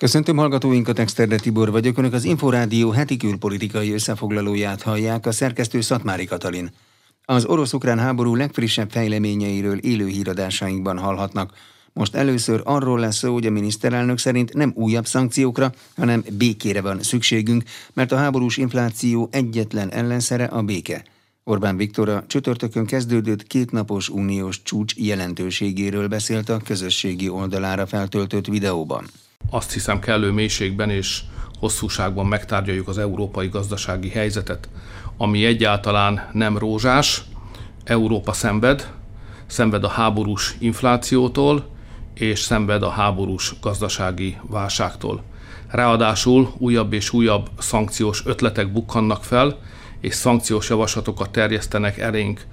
Köszöntöm hallgatóinkat, Exterde Tibor vagyok. Önök az Inforádió heti külpolitikai összefoglalóját hallják, a szerkesztő Szatmári Katalin. Az orosz-ukrán háború legfrissebb fejleményeiről élő híradásainkban hallhatnak. Most először arról lesz szó, hogy a miniszterelnök szerint nem újabb szankciókra, hanem békére van szükségünk, mert a háborús infláció egyetlen ellenszere a béke. Orbán Viktor a csütörtökön kezdődött kétnapos uniós csúcs jelentőségéről beszélt a közösségi oldalára feltöltött videóban azt hiszem kellő mélységben és hosszúságban megtárgyaljuk az európai gazdasági helyzetet, ami egyáltalán nem rózsás. Európa szenved, szenved a háborús inflációtól, és szenved a háborús gazdasági válságtól. Ráadásul újabb és újabb szankciós ötletek bukkannak fel, és szankciós javaslatokat terjesztenek elénk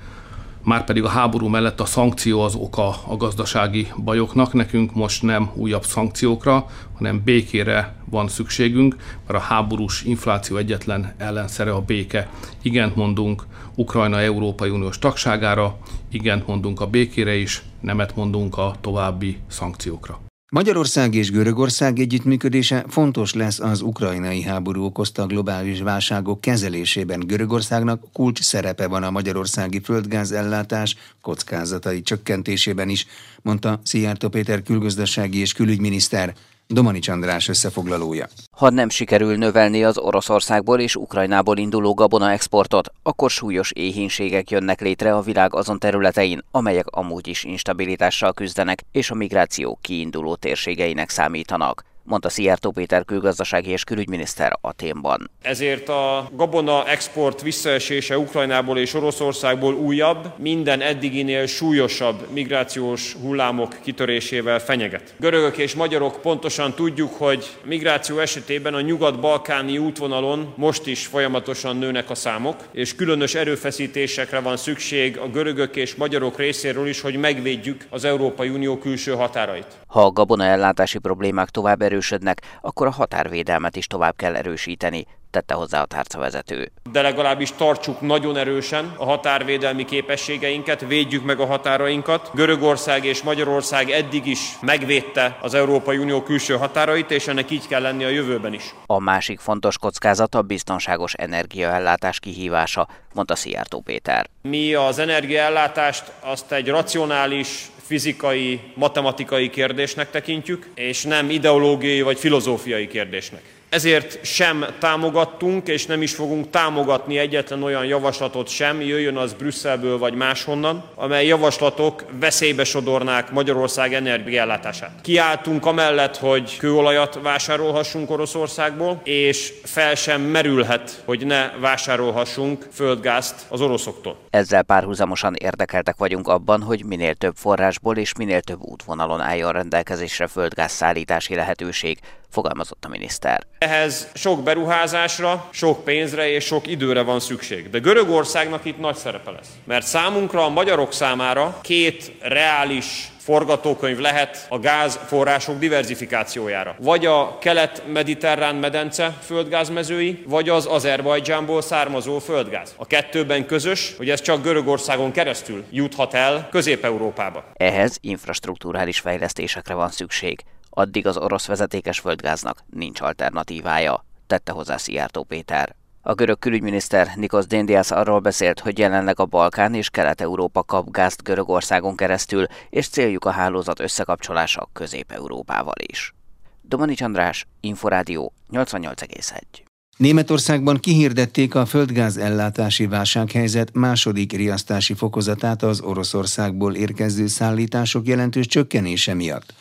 Márpedig a háború mellett a szankció az oka a gazdasági bajoknak. Nekünk most nem újabb szankciókra, hanem békére van szükségünk, mert a háborús infláció egyetlen ellenszere a béke. Igent mondunk Ukrajna Európai Uniós tagságára, igent mondunk a békére is, nemet mondunk a további szankciókra. Magyarország és Görögország együttműködése fontos lesz az ukrajnai háború okozta globális válságok kezelésében. Görögországnak kulcs szerepe van a magyarországi földgáz ellátás kockázatai csökkentésében is, mondta Szijjártó Péter külgazdasági és külügyminiszter. Domanics András összefoglalója. Ha nem sikerül növelni az Oroszországból és Ukrajnából induló gabona exportot, akkor súlyos éhínségek jönnek létre a világ azon területein, amelyek amúgy is instabilitással küzdenek és a migráció kiinduló térségeinek számítanak mondta Szijjártó Péter külgazdasági és külügyminiszter Aténban. Ezért a gabona export visszaesése Ukrajnából és Oroszországból újabb, minden eddiginél súlyosabb migrációs hullámok kitörésével fenyeget. Görögök és magyarok pontosan tudjuk, hogy migráció esetében a nyugat-balkáni útvonalon most is folyamatosan nőnek a számok, és különös erőfeszítésekre van szükség a görögök és magyarok részéről is, hogy megvédjük az Európai Unió külső határait. Ha a gabona ellátási problémák tovább erő erősödnek, akkor a határvédelmet is tovább kell erősíteni, tette hozzá a tárcavezető. De legalábbis tartsuk nagyon erősen a határvédelmi képességeinket, védjük meg a határainkat. Görögország és Magyarország eddig is megvédte az Európai Unió külső határait, és ennek így kell lenni a jövőben is. A másik fontos kockázat a biztonságos energiaellátás kihívása, mondta Szijjártó Péter. Mi az energiaellátást azt egy racionális, fizikai, matematikai kérdésnek tekintjük, és nem ideológiai vagy filozófiai kérdésnek. Ezért sem támogattunk, és nem is fogunk támogatni egyetlen olyan javaslatot sem, jöjjön az Brüsszelből vagy máshonnan, amely javaslatok veszélybe sodornák Magyarország energiállátását. Kiálltunk amellett, hogy kőolajat vásárolhassunk Oroszországból, és fel sem merülhet, hogy ne vásárolhassunk földgázt az oroszoktól. Ezzel párhuzamosan érdekeltek vagyunk abban, hogy minél több forrásból és minél több útvonalon álljon rendelkezésre földgáz szállítási lehetőség, fogalmazott a miniszter. Ehhez sok beruházásra, sok pénzre és sok időre van szükség. De Görögországnak itt nagy szerepe lesz. Mert számunkra, a magyarok számára két reális forgatókönyv lehet a gázforrások diversifikációjára. Vagy a kelet-mediterrán medence földgázmezői, vagy az Azerbajdzsánból származó földgáz. A kettőben közös, hogy ez csak Görögországon keresztül juthat el Közép-Európába. Ehhez infrastruktúrális fejlesztésekre van szükség addig az orosz vezetékes földgáznak nincs alternatívája, tette hozzá Szijjártó Péter. A görög külügyminiszter Nikos Déndiász arról beszélt, hogy jelenleg a Balkán és Kelet-Európa kap gázt Görögországon keresztül, és céljuk a hálózat összekapcsolása Közép-Európával is. Domanics András, Inforádió 88,1. Németországban kihirdették a földgáz ellátási válsághelyzet második riasztási fokozatát az Oroszországból érkező szállítások jelentős csökkenése miatt.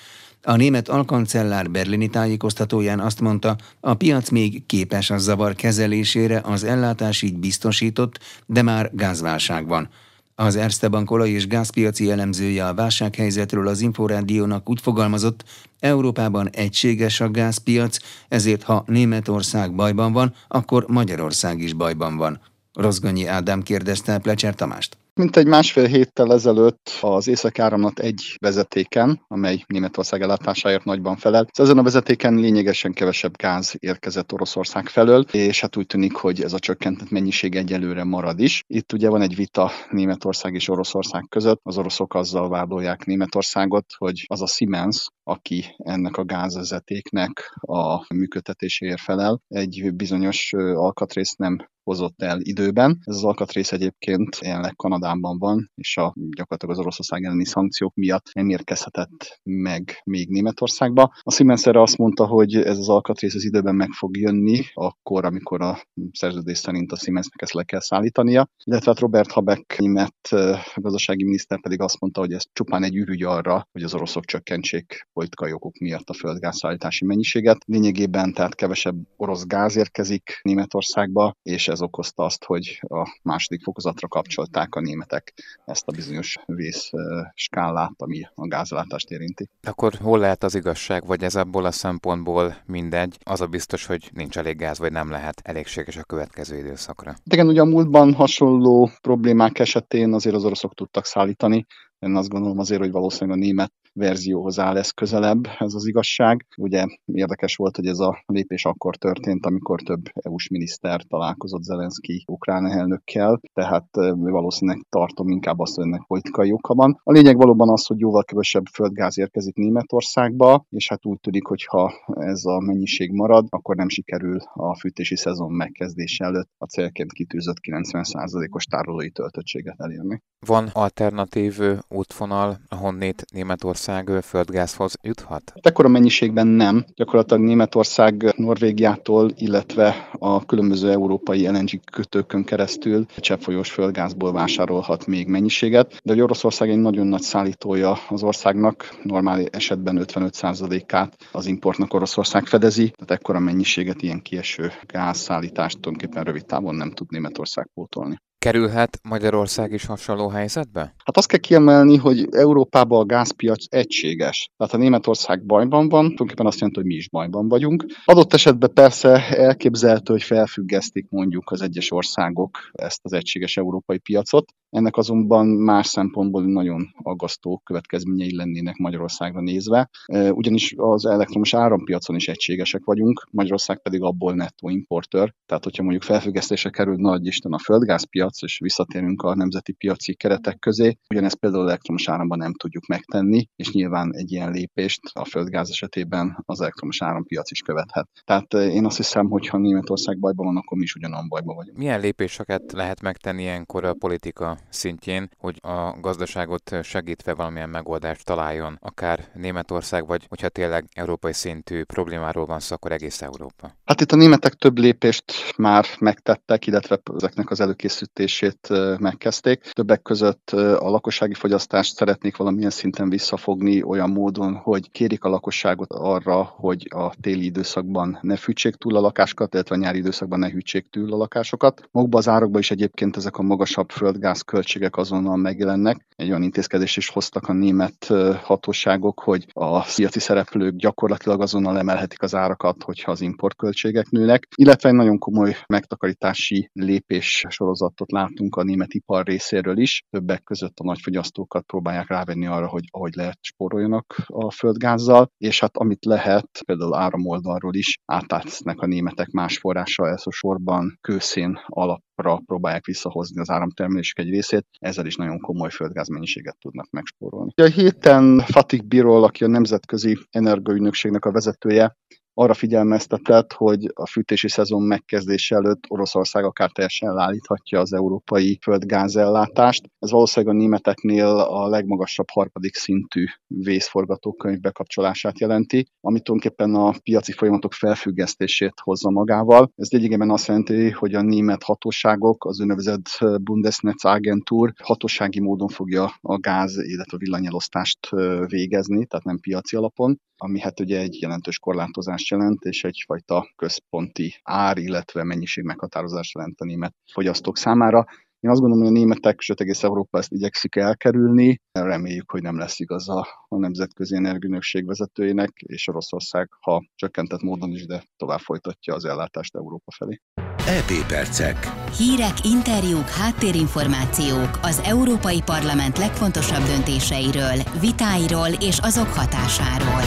A német alkancellár berlini tájékoztatóján azt mondta, a piac még képes a zavar kezelésére, az ellátás így biztosított, de már gázválság van. Az Erste Bank olaj- és gázpiaci elemzője a válsághelyzetről az Inforádiónak úgy fogalmazott, Európában egységes a gázpiac, ezért ha Németország bajban van, akkor Magyarország is bajban van. Rozgonyi Ádám kérdezte Plecser Tamást. Mint egy másfél héttel ezelőtt az Észak-áramlat egy vezetéken, amely Németország ellátásáért nagyban felel. Ezen a vezetéken lényegesen kevesebb gáz érkezett Oroszország felől, és hát úgy tűnik, hogy ez a csökkentett mennyiség egyelőre marad is. Itt ugye van egy vita Németország és Oroszország között. Az oroszok azzal vádolják Németországot, hogy az a Siemens, aki ennek a gázvezetéknek a működtetéséért felel. Egy bizonyos alkatrészt nem hozott el időben. Ez az alkatrész egyébként jelenleg Kanadában van, és a, gyakorlatilag az Oroszország elleni szankciók miatt nem érkezhetett meg még Németországba. A Siemens erre azt mondta, hogy ez az alkatrész az időben meg fog jönni, akkor, amikor a szerződés szerint a Siemensnek ezt le kell szállítania. Illetve hát Robert Habeck német gazdasági miniszter pedig azt mondta, hogy ez csupán egy ürügy arra, hogy az oroszok csökkentsék politikai okok miatt a földgázszállítási mennyiséget. Lényegében tehát kevesebb orosz gáz érkezik Németországba, és ez okozta azt, hogy a második fokozatra kapcsolták a németek ezt a bizonyos vészskálát, ami a gázlátást érinti. Akkor hol lehet az igazság, vagy ez abból a szempontból mindegy? Az a biztos, hogy nincs elég gáz, vagy nem lehet elégséges a következő időszakra. Igen, ugye a múltban hasonló problémák esetén azért az oroszok tudtak szállítani, én azt gondolom azért, hogy valószínűleg a német verzióhoz áll ez közelebb, ez az igazság. Ugye érdekes volt, hogy ez a lépés akkor történt, amikor több EU-s miniszter találkozott Zelenszky ukrán elnökkel, tehát valószínűleg tartom inkább azt, hogy ennek politikai oka van. A lényeg valóban az, hogy jóval kevesebb földgáz érkezik Németországba, és hát úgy tűnik, hogy ha ez a mennyiség marad, akkor nem sikerül a fűtési szezon megkezdése előtt a célként kitűzött 90%-os tárolói töltöttséget elérni. Van alternatív útvonal, ahonnét Németország földgázhoz juthat? Ekkora mennyiségben nem. Gyakorlatilag Németország Norvégiától, illetve a különböző európai LNG kötőkön keresztül cseppfolyós földgázból vásárolhat még mennyiséget, de hogy Oroszország egy nagyon nagy szállítója az országnak, normál esetben 55%-át az importnak Oroszország fedezi, tehát ekkora mennyiséget, ilyen kieső gázszállítást tulajdonképpen rövid távon nem tud Németország pótolni. Kerülhet Magyarország is hasonló helyzetbe? Hát azt kell kiemelni, hogy Európában a gázpiac egységes. Tehát ha Németország bajban van, tulajdonképpen azt jelenti, hogy mi is bajban vagyunk. Adott esetben persze elképzelhető, hogy felfüggesztik mondjuk az egyes országok ezt az egységes európai piacot. Ennek azonban más szempontból nagyon aggasztó következményei lennének Magyarországra nézve, ugyanis az elektromos árampiacon is egységesek vagyunk, Magyarország pedig abból nettó importőr. Tehát, hogyha mondjuk felfüggesztésre kerül nagy Isten a földgázpiac, piac, és visszatérünk a nemzeti piaci keretek közé. Ugyanezt például elektromos áramban nem tudjuk megtenni, és nyilván egy ilyen lépést a földgáz esetében az elektromos árampiac is követhet. Tehát eh, én azt hiszem, hogy ha Németország bajban van, akkor mi is ugyanan bajban vagyunk. Milyen lépéseket lehet megtenni ilyenkor a politika szintjén, hogy a gazdaságot segítve valamilyen megoldást találjon, akár Németország, vagy hogyha tényleg európai szintű problémáról van szó, akkor egész Európa? Hát itt a németek több lépést már megtettek, illetve ezeknek az előkészítő bevezetését megkezdték. Többek között a lakossági fogyasztást szeretnék valamilyen szinten visszafogni olyan módon, hogy kérik a lakosságot arra, hogy a téli időszakban ne fűtsék túl a lakásokat, illetve a nyári időszakban ne hűtsék túl a lakásokat. Magukban az árakban is egyébként ezek a magasabb földgáz költségek azonnal megjelennek. Egy olyan intézkedés is hoztak a német hatóságok, hogy a piaci szereplők gyakorlatilag azonnal emelhetik az árakat, hogyha az importköltségek nőnek, illetve egy nagyon komoly megtakarítási lépés sorozatot látunk a német ipar részéről is. Többek között a nagyfogyasztókat próbálják rávenni arra, hogy ahogy lehet spóroljanak a földgázzal, és hát amit lehet, például áramoldalról is átátsznek a németek más forrásra, elsősorban kőszén alap próbálják visszahozni az áramtermelésük egy részét, ezzel is nagyon komoly földgázmennyiséget tudnak megspórolni. A héten Fatik Birol, aki a Nemzetközi Energiaügynökségnek a vezetője, arra figyelmeztetett, hogy a fűtési szezon megkezdése előtt Oroszország akár teljesen leállíthatja az európai földgázellátást. Ez valószínűleg a németeknél a legmagasabb harmadik szintű vészforgatókönyv bekapcsolását jelenti, ami tulajdonképpen a piaci folyamatok felfüggesztését hozza magával. Ez lényegében azt jelenti, hogy a német hatóságok, az úgynevezett Bundesnetzagentur hatósági módon fogja a gáz, illetve a villanyelosztást végezni, tehát nem piaci alapon ami hát ugye egy jelentős korlátozást jelent, és egyfajta központi ár, illetve mennyiség meghatározást jelent a német fogyasztók számára. Én azt gondolom, hogy a németek, sőt egész Európa ezt igyekszik elkerülni. Reméljük, hogy nem lesz igaz a, Nemzetközi Energiünökség vezetőjének, és Oroszország, ha csökkentett módon is, de tovább folytatja az ellátást Európa felé. EP percek. Hírek, interjúk, háttérinformációk az Európai Parlament legfontosabb döntéseiről, vitáiról és azok hatásáról.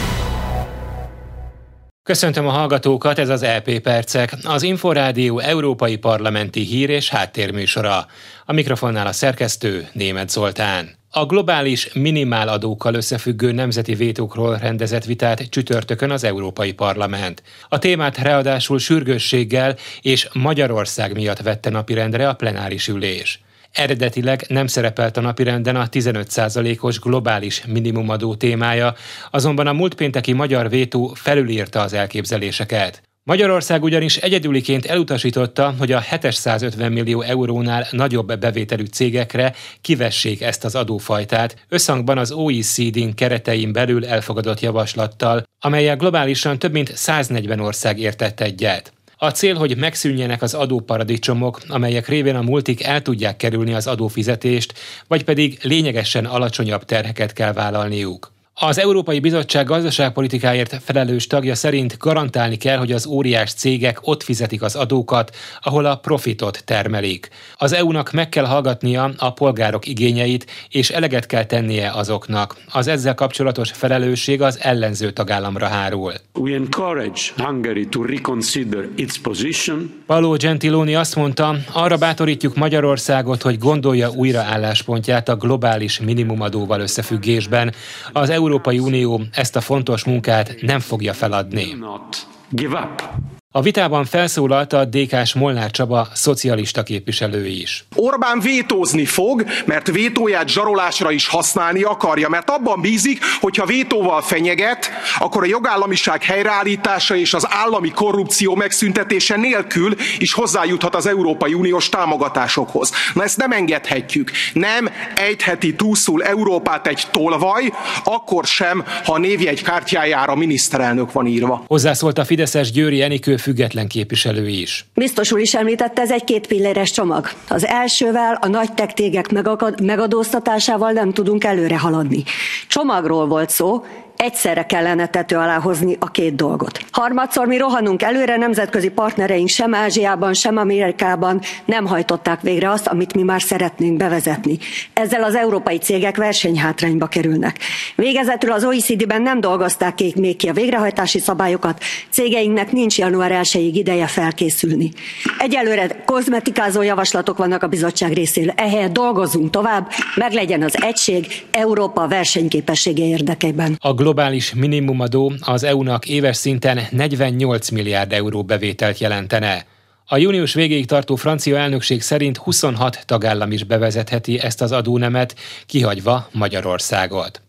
Köszöntöm a hallgatókat, ez az EP Percek, az Inforádió Európai Parlamenti Hír és Háttérműsora. A mikrofonnál a szerkesztő Német Zoltán. A globális minimáladókkal összefüggő nemzeti vétókról rendezett vitát csütörtökön az Európai Parlament. A témát ráadásul sürgősséggel és Magyarország miatt vette napirendre a plenáris ülés. Eredetileg nem szerepelt a napirenden a 15%-os globális minimumadó témája, azonban a múlt pénteki magyar vétó felülírta az elképzeléseket. Magyarország ugyanis egyedüliként elutasította, hogy a 750 millió eurónál nagyobb bevételű cégekre kivessék ezt az adófajtát, összhangban az OECD-n keretein belül elfogadott javaslattal, amelyel globálisan több mint 140 ország értett egyet. A cél, hogy megszűnjenek az adóparadicsomok, amelyek révén a multik el tudják kerülni az adófizetést, vagy pedig lényegesen alacsonyabb terheket kell vállalniuk. Az Európai Bizottság gazdaságpolitikáért felelős tagja szerint garantálni kell, hogy az óriás cégek ott fizetik az adókat, ahol a profitot termelik. Az EU-nak meg kell hallgatnia a polgárok igényeit, és eleget kell tennie azoknak. Az ezzel kapcsolatos felelősség az ellenző tagállamra hárul. We encourage Hungary to reconsider its position. Paolo Gentiloni azt mondta, arra bátorítjuk Magyarországot, hogy gondolja újra álláspontját a globális minimumadóval összefüggésben. Az EU Európai Unió ezt a fontos munkát nem fogja feladni. A vitában felszólalt a DK-s Molnár Csaba szocialista képviselő is. Orbán vétózni fog, mert vétóját zsarolásra is használni akarja, mert abban bízik, hogy ha vétóval fenyeget, akkor a jogállamiság helyreállítása és az állami korrupció megszüntetése nélkül is hozzájuthat az Európai Uniós támogatásokhoz. Na ezt nem engedhetjük. Nem ejtheti túlszul Európát egy tolvaj, akkor sem, ha a névjegy kártyájára miniszterelnök van írva. Hozzászólt a Fideszes Győri Enikő független képviselő is. Biztos úr is említette, ez egy két pilléres csomag. Az elsővel, a nagy tektégek megadóztatásával nem tudunk előre haladni. Csomagról volt szó, egyszerre kellene tető alá hozni a két dolgot. Harmadszor mi rohanunk előre, nemzetközi partnereink sem Ázsiában, sem Amerikában nem hajtották végre azt, amit mi már szeretnénk bevezetni. Ezzel az európai cégek versenyhátrányba kerülnek. Végezetül az OECD-ben nem dolgozták ki még ki a végrehajtási szabályokat, cégeinknek nincs január 1 ideje felkészülni. Egyelőre kozmetikázó javaslatok vannak a bizottság részéről. Ehelyett dolgozunk tovább, meg legyen az egység Európa versenyképessége érdekében. A globális minimumadó az EU-nak éves szinten 48 milliárd euró bevételt jelentene. A június végéig tartó francia elnökség szerint 26 tagállam is bevezetheti ezt az adónemet, kihagyva Magyarországot.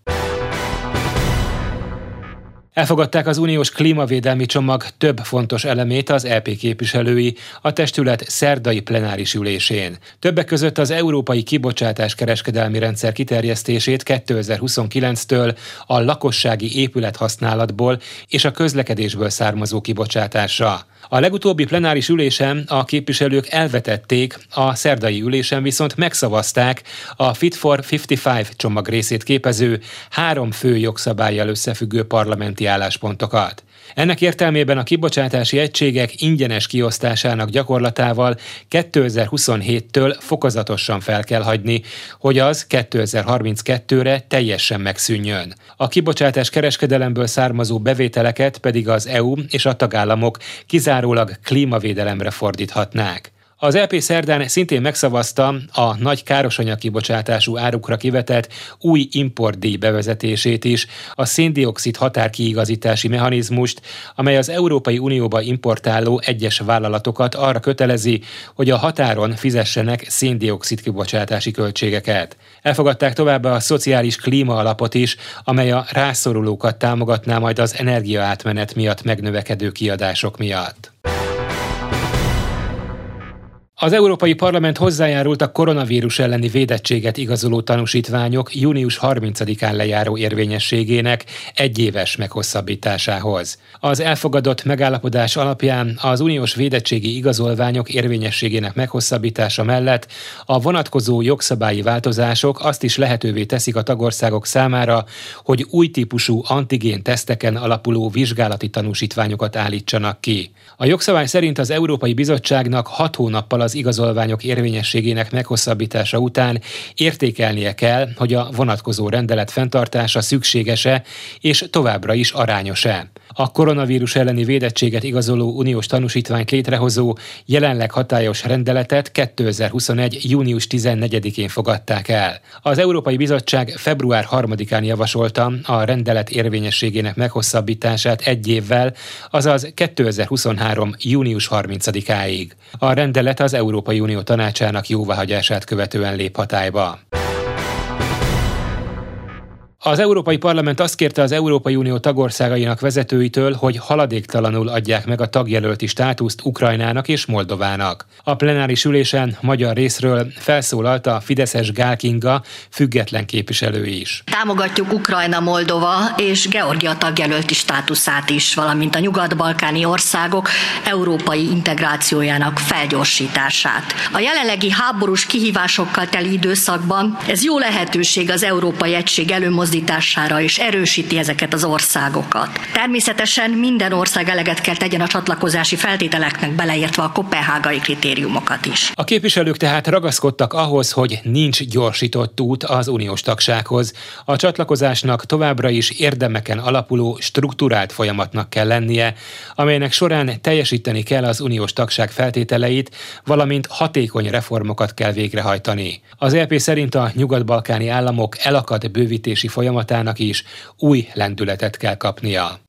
Elfogadták az uniós klímavédelmi csomag több fontos elemét az EP képviselői a testület szerdai plenáris ülésén. Többek között az európai kibocsátás kereskedelmi rendszer kiterjesztését 2029-től a lakossági épülethasználatból és a közlekedésből származó kibocsátásra. A legutóbbi plenáris ülésen a képviselők elvetették, a szerdai ülésen viszont megszavazták a Fit for 55 csomag részét képező három fő jogszabályjal összefüggő parlamenti álláspontokat. Ennek értelmében a kibocsátási egységek ingyenes kiosztásának gyakorlatával 2027-től fokozatosan fel kell hagyni, hogy az 2032-re teljesen megszűnjön. A kibocsátás kereskedelemből származó bevételeket pedig az EU és a tagállamok kizárólag klímavédelemre fordíthatnák. Az LP szerdán szintén megszavazta a nagy károsanyag kibocsátású árukra kivetett új importdíj bevezetését is, a széndiokszid határkiigazítási mechanizmust, amely az Európai Unióba importáló egyes vállalatokat arra kötelezi, hogy a határon fizessenek széndiokszid kibocsátási költségeket. Elfogadták továbbá a szociális klíma alapot is, amely a rászorulókat támogatná majd az energiaátmenet miatt megnövekedő kiadások miatt. Az Európai Parlament hozzájárult a koronavírus elleni védettséget igazoló tanúsítványok június 30-án lejáró érvényességének egyéves meghosszabbításához. Az elfogadott megállapodás alapján az uniós védettségi igazolványok érvényességének meghosszabbítása mellett a vonatkozó jogszabályi változások azt is lehetővé teszik a tagországok számára, hogy új típusú antigén teszteken alapuló vizsgálati tanúsítványokat állítsanak ki. A jogszabály szerint az Európai Bizottságnak hat hónappal az az igazolványok érvényességének meghosszabbítása után értékelnie kell, hogy a vonatkozó rendelet fenntartása szükséges-e és továbbra is arányos-e. A koronavírus elleni védettséget igazoló uniós tanúsítványt létrehozó jelenleg hatályos rendeletet 2021. június 14-én fogadták el. Az Európai Bizottság február 3-án javasolta a rendelet érvényességének meghosszabbítását egy évvel, azaz 2023. június 30-áig. A rendelet az Európai Unió tanácsának jóváhagyását követően lép hatályba. Az Európai Parlament azt kérte az Európai Unió tagországainak vezetőitől, hogy haladéktalanul adják meg a tagjelölti státuszt Ukrajnának és Moldovának. A plenáris ülésen magyar részről felszólalt a Fideszes Gál független képviselő is. Támogatjuk Ukrajna, Moldova és Georgia tagjelölti státuszát is, valamint a nyugat-balkáni országok európai integrációjának felgyorsítását. A jelenlegi háborús kihívásokkal teli időszakban ez jó lehetőség az Európai Egység előmozdítására, előmozdítására és erősíti ezeket az országokat. Természetesen minden ország eleget kell tegyen a csatlakozási feltételeknek, beleértve a kopenhágai kritériumokat is. A képviselők tehát ragaszkodtak ahhoz, hogy nincs gyorsított út az uniós tagsághoz. A csatlakozásnak továbbra is érdemeken alapuló struktúrált folyamatnak kell lennie, amelynek során teljesíteni kell az uniós tagság feltételeit, valamint hatékony reformokat kell végrehajtani. Az EP szerint a nyugat-balkáni államok elakadt bővítési folyamatának is új lendületet kell kapnia.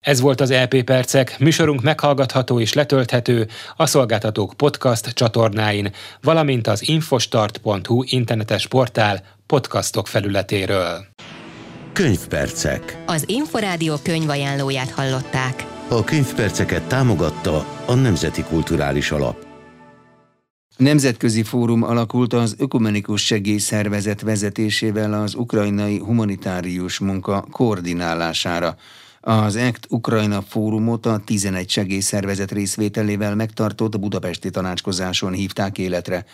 Ez volt az LP e Percek, műsorunk meghallgatható és letölthető a Szolgáltatók podcast csatornáin, valamint az infostart.hu internetes portál podcastok felületéről. Könyvpercek. Az Inforádió könyvajánlóját hallották. A könyvperceket támogatta a Nemzeti Kulturális Alap. Nemzetközi fórum alakult az Ökumenikus Segélyszervezet vezetésével az ukrajnai humanitárius munka koordinálására. Az ECT Ukrajna fórumot a 11 segélyszervezet részvételével megtartott budapesti tanácskozáson hívták életre.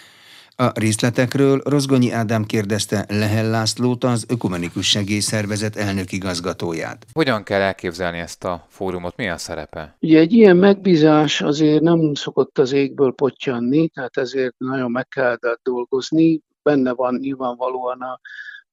A részletekről Rozgonyi Ádám kérdezte Lehel Lászlót, az Ökumenikus Segélyszervezet elnök igazgatóját. Hogyan kell elképzelni ezt a fórumot? Mi a szerepe? Ugye egy ilyen megbízás azért nem szokott az égből potyanni, tehát ezért nagyon meg kell dolgozni. Benne van nyilvánvalóan a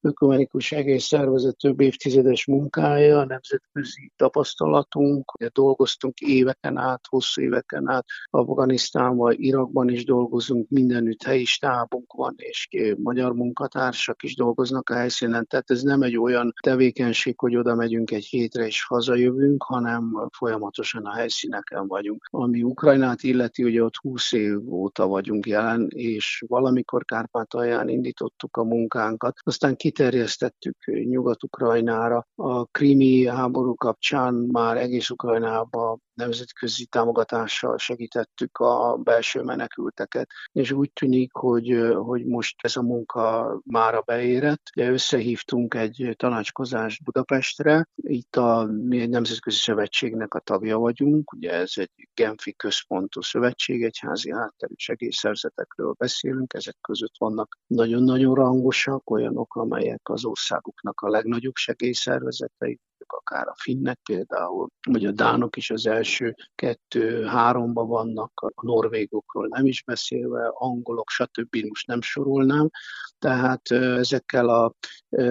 ökumenikus egész szervezet több évtizedes munkája, nemzetközi tapasztalatunk, dolgoztunk éveken át, hosszú éveken át Afganisztánban, Irakban is dolgozunk, mindenütt helyi stábunk van, és magyar munkatársak is dolgoznak a helyszínen, tehát ez nem egy olyan tevékenység, hogy oda megyünk egy hétre és hazajövünk, hanem folyamatosan a helyszíneken vagyunk. Ami Ukrajnát illeti, ugye ott 20 év óta vagyunk jelen, és valamikor Kárpátalján indítottuk a munkánkat, aztán ki kiterjesztettük Nyugat-Ukrajnára. A krimi háború kapcsán már egész Ukrajnába nemzetközi támogatással segítettük a belső menekülteket, és úgy tűnik, hogy, hogy most ez a munka mára beérett. Összehívtunk egy tanácskozást Budapestre, itt a, mi egy nemzetközi szövetségnek a tagja vagyunk, ugye ez egy Genfi központú szövetség, egyházi hátterű segélyszerzetekről beszélünk, ezek között vannak nagyon-nagyon rangosak, olyanok, amelyek az országuknak a legnagyobb segélyszervezetei, akár a finnek például, vagy a dánok is az első kettő-háromba vannak, a norvégokról nem is beszélve, angolok, stb. most nem sorolnám, tehát ezekkel a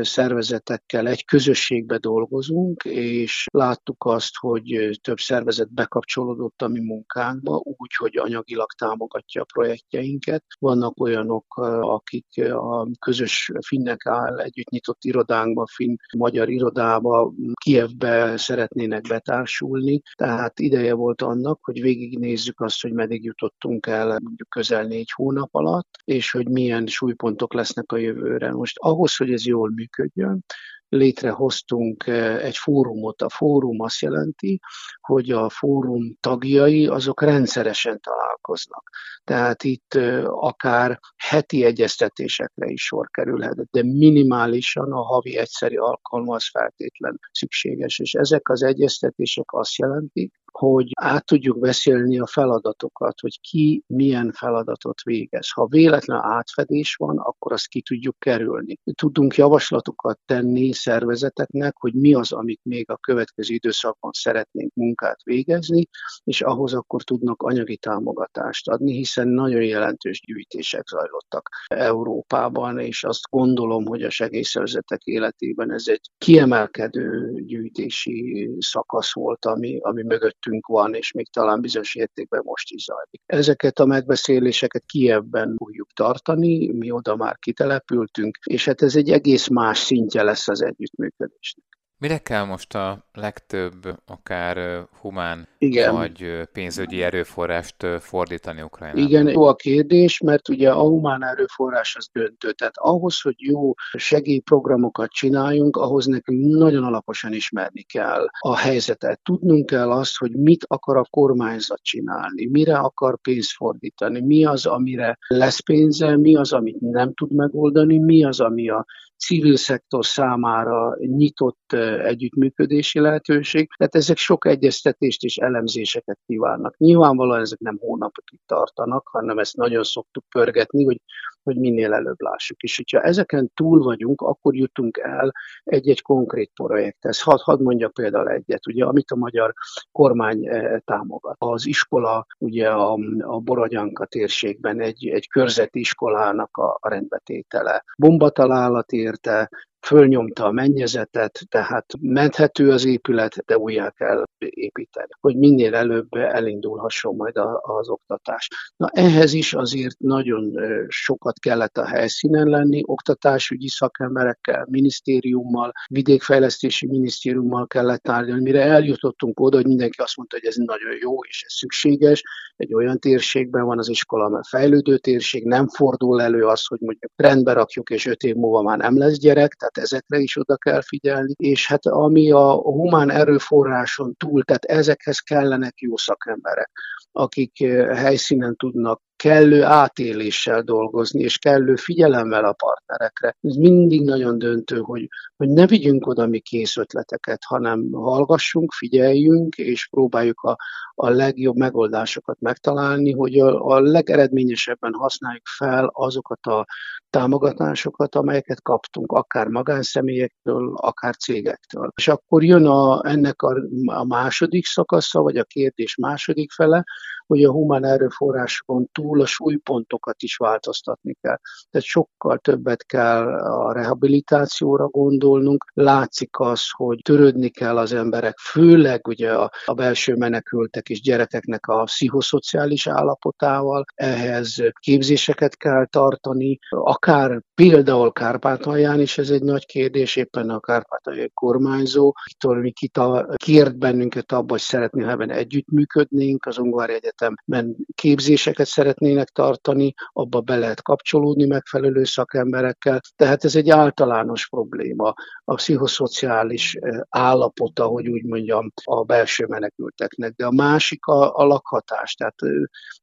szervezetekkel egy közösségbe dolgozunk, és láttuk azt, hogy több szervezet bekapcsolódott a mi munkánkba, úgy, hogy anyagilag támogatja a projektjeinket. Vannak olyanok, akik a közös finnek áll együtt nyitott irodánkba, finn-magyar irodába, Kievbe szeretnének betársulni, tehát ideje volt annak, hogy végignézzük azt, hogy meddig jutottunk el mondjuk közel négy hónap alatt, és hogy milyen súlypontok lesznek a jövőre. Most ahhoz, hogy ez jól működjön, létrehoztunk eh, egy fórumot. A fórum azt jelenti, hogy a fórum tagjai azok rendszeresen találkoznak. Tehát itt akár heti egyeztetésekre is sor kerülhet, de minimálisan a havi egyszeri alkalma az feltétlen szükséges. És ezek az egyeztetések azt jelentik, hogy át tudjuk beszélni a feladatokat, hogy ki milyen feladatot végez. Ha véletlen átfedés van, akkor azt ki tudjuk kerülni. Tudunk javaslatokat tenni szervezeteknek, hogy mi az, amit még a következő időszakban szeretnénk munkát végezni, és ahhoz akkor tudnak anyagi támogatást adni, hiszen nagyon jelentős gyűjtések zajlottak Európában, és azt gondolom, hogy a segélyszervezetek életében ez egy kiemelkedő gyűjtési szakasz volt, ami, ami mögöttünk van, és még talán bizonyos értékben most is zajlik. Ezeket a megbeszéléseket Kievben fogjuk tartani, mi oda már kitelepültünk, és hát ez egy egész más szintje lesz az együttműködésnek. Mire kell most a legtöbb akár humán Igen. vagy pénzügyi erőforrást fordítani Ukrajnába? Igen, jó a kérdés, mert ugye a humán erőforrás az döntő. Tehát ahhoz, hogy jó segélyprogramokat csináljunk, ahhoz nekünk nagyon alaposan ismerni kell a helyzetet. Tudnunk kell azt, hogy mit akar a kormányzat csinálni, mire akar pénzt fordítani, mi az, amire lesz pénze, mi az, amit nem tud megoldani, mi az, ami a civil szektor számára nyitott együttműködési lehetőség. Tehát ezek sok egyeztetést és elemzéseket kívánnak. Nyilvánvalóan ezek nem hónapokig tartanak, hanem ezt nagyon szoktuk pörgetni, hogy hogy minél előbb lássuk. És hogyha ezeken túl vagyunk, akkor jutunk el egy-egy konkrét projekthez. Hadd had mondja például egyet, ugye, amit a magyar kormány eh, támogat. Az iskola, ugye a, a Borodyanka térségben egy, egy körzeti iskolának a, a rendbetétele. Bombatalálat érte, fölnyomta a mennyezetet, tehát menthető az épület, de újjá kell építeni, hogy minél előbb elindulhasson majd az oktatás. Na ehhez is azért nagyon sokat kellett a helyszínen lenni, oktatásügyi szakemberekkel, minisztériummal, vidékfejlesztési minisztériummal kellett tárgyalni, mire eljutottunk oda, hogy mindenki azt mondta, hogy ez nagyon jó és ez szükséges, egy olyan térségben van az iskola, mert fejlődő térség, nem fordul elő az, hogy mondjuk rendbe rakjuk, és öt év múlva már nem lesz gyerek, ezekre is oda kell figyelni, és hát ami a humán erőforráson túl, tehát ezekhez kellenek jó szakemberek akik eh, helyszínen tudnak kellő átéléssel dolgozni, és kellő figyelemmel a partnerekre. Ez mindig nagyon döntő, hogy, hogy ne vigyünk oda mi kész ötleteket, hanem hallgassunk, figyeljünk, és próbáljuk a, a legjobb megoldásokat megtalálni, hogy a, a legeredményesebben használjuk fel azokat a támogatásokat, amelyeket kaptunk, akár magánszemélyektől, akár cégektől. És akkor jön a, ennek a, a második szakasza, vagy a kérdés második fele, hogy a humán erőforrásokon túl a súlypontokat is változtatni kell. Tehát sokkal többet kell a rehabilitációra gondolnunk. Látszik az, hogy törődni kell az emberek, főleg ugye a, a belső menekültek és gyerekeknek a pszichoszociális állapotával. Ehhez képzéseket kell tartani, akár például Kárpátalján is ez egy nagy kérdés, éppen a kárpátaljai kormányzó, Viktor Mikita kért bennünket abba, hogy szeretné, ha ebben együttműködnénk, az Ungvári Egyetemben képzéseket szeretnének tartani, abba be lehet kapcsolódni megfelelő szakemberekkel, tehát ez egy általános probléma, a pszichoszociális eh, állapota, hogy úgy mondjam, a belső menekülteknek. De a másik a, a lakhatás, tehát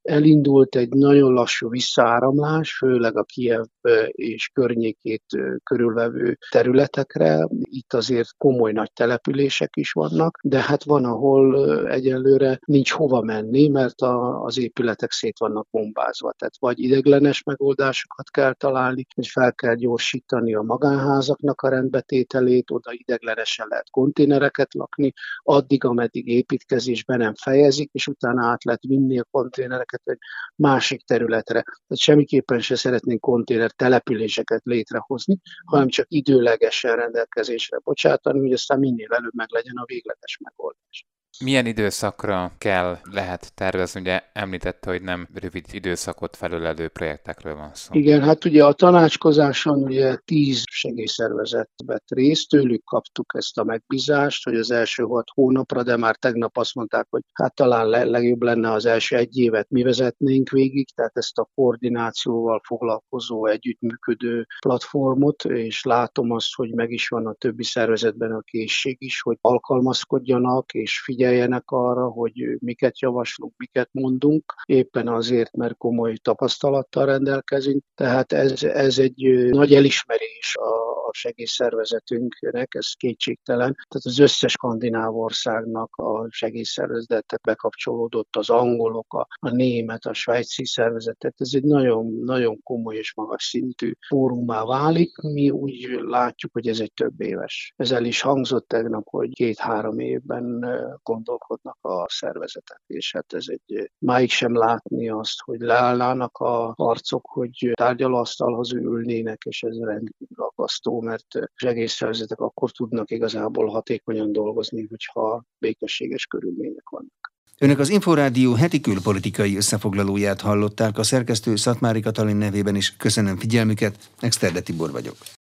elindult egy nagyon lassú visszaáramlás, főleg a Kiev és környékét körülvevő területekre. Itt azért komoly nagy települések is vannak, de hát van, ahol egyelőre nincs hova menni, mert a, az épületek szét vannak bombázva. Tehát vagy ideglenes megoldásokat kell találni, hogy fel kell gyorsítani a magánházaknak a rendbetételét, oda ideglenesen lehet konténereket lakni, addig, ameddig építkezésben nem fejezik, és utána át lehet vinni a konténereket egy másik területre. Tehát semmiképpen se szeretnénk konténer településeket létrehozni, hanem csak időlegesen rendelkezésre bocsátani, hogy aztán minél előbb meg legyen a végletes megoldás. Milyen időszakra kell, lehet tervezni? Ugye említette, hogy nem rövid időszakot felölelő projektekről van szó. Igen, hát ugye a tanácskozáson ugye tíz segélyszervezet vett részt, tőlük kaptuk ezt a megbízást, hogy az első hat hónapra, de már tegnap azt mondták, hogy hát talán legjobb lenne az első egy évet mi vezetnénk végig, tehát ezt a koordinációval foglalkozó együttműködő platformot, és látom azt, hogy meg is van a többi szervezetben a készség is, hogy alkalmazkodjanak és figyeljenek figyeljenek arra, hogy miket javaslunk, miket mondunk, éppen azért, mert komoly tapasztalattal rendelkezünk. Tehát ez, ez egy nagy elismerés a, a segélyszervezetünknek, ez kétségtelen. Tehát az összes skandináv országnak a segélyszervezetek bekapcsolódott, az angolok, a, a német, a svájci szervezetet. Ez egy nagyon, nagyon komoly és magas szintű fórumá válik. Mi úgy látjuk, hogy ez egy több éves. Ezzel is hangzott tegnap, hogy két-három évben gondolkodnak a szervezetek, és hát ez egy máig sem látni azt, hogy leállnának a harcok, hogy tárgyalóasztalhoz ülnének, és ez rendkívül aggasztó, mert segélyszervezetek akkor tudnak igazából hatékonyan dolgozni, hogyha békességes körülmények vannak. Önök az Inforádió heti külpolitikai összefoglalóját hallották a szerkesztő Szatmári Katalin nevében is. Köszönöm figyelmüket, Exterde Tibor vagyok.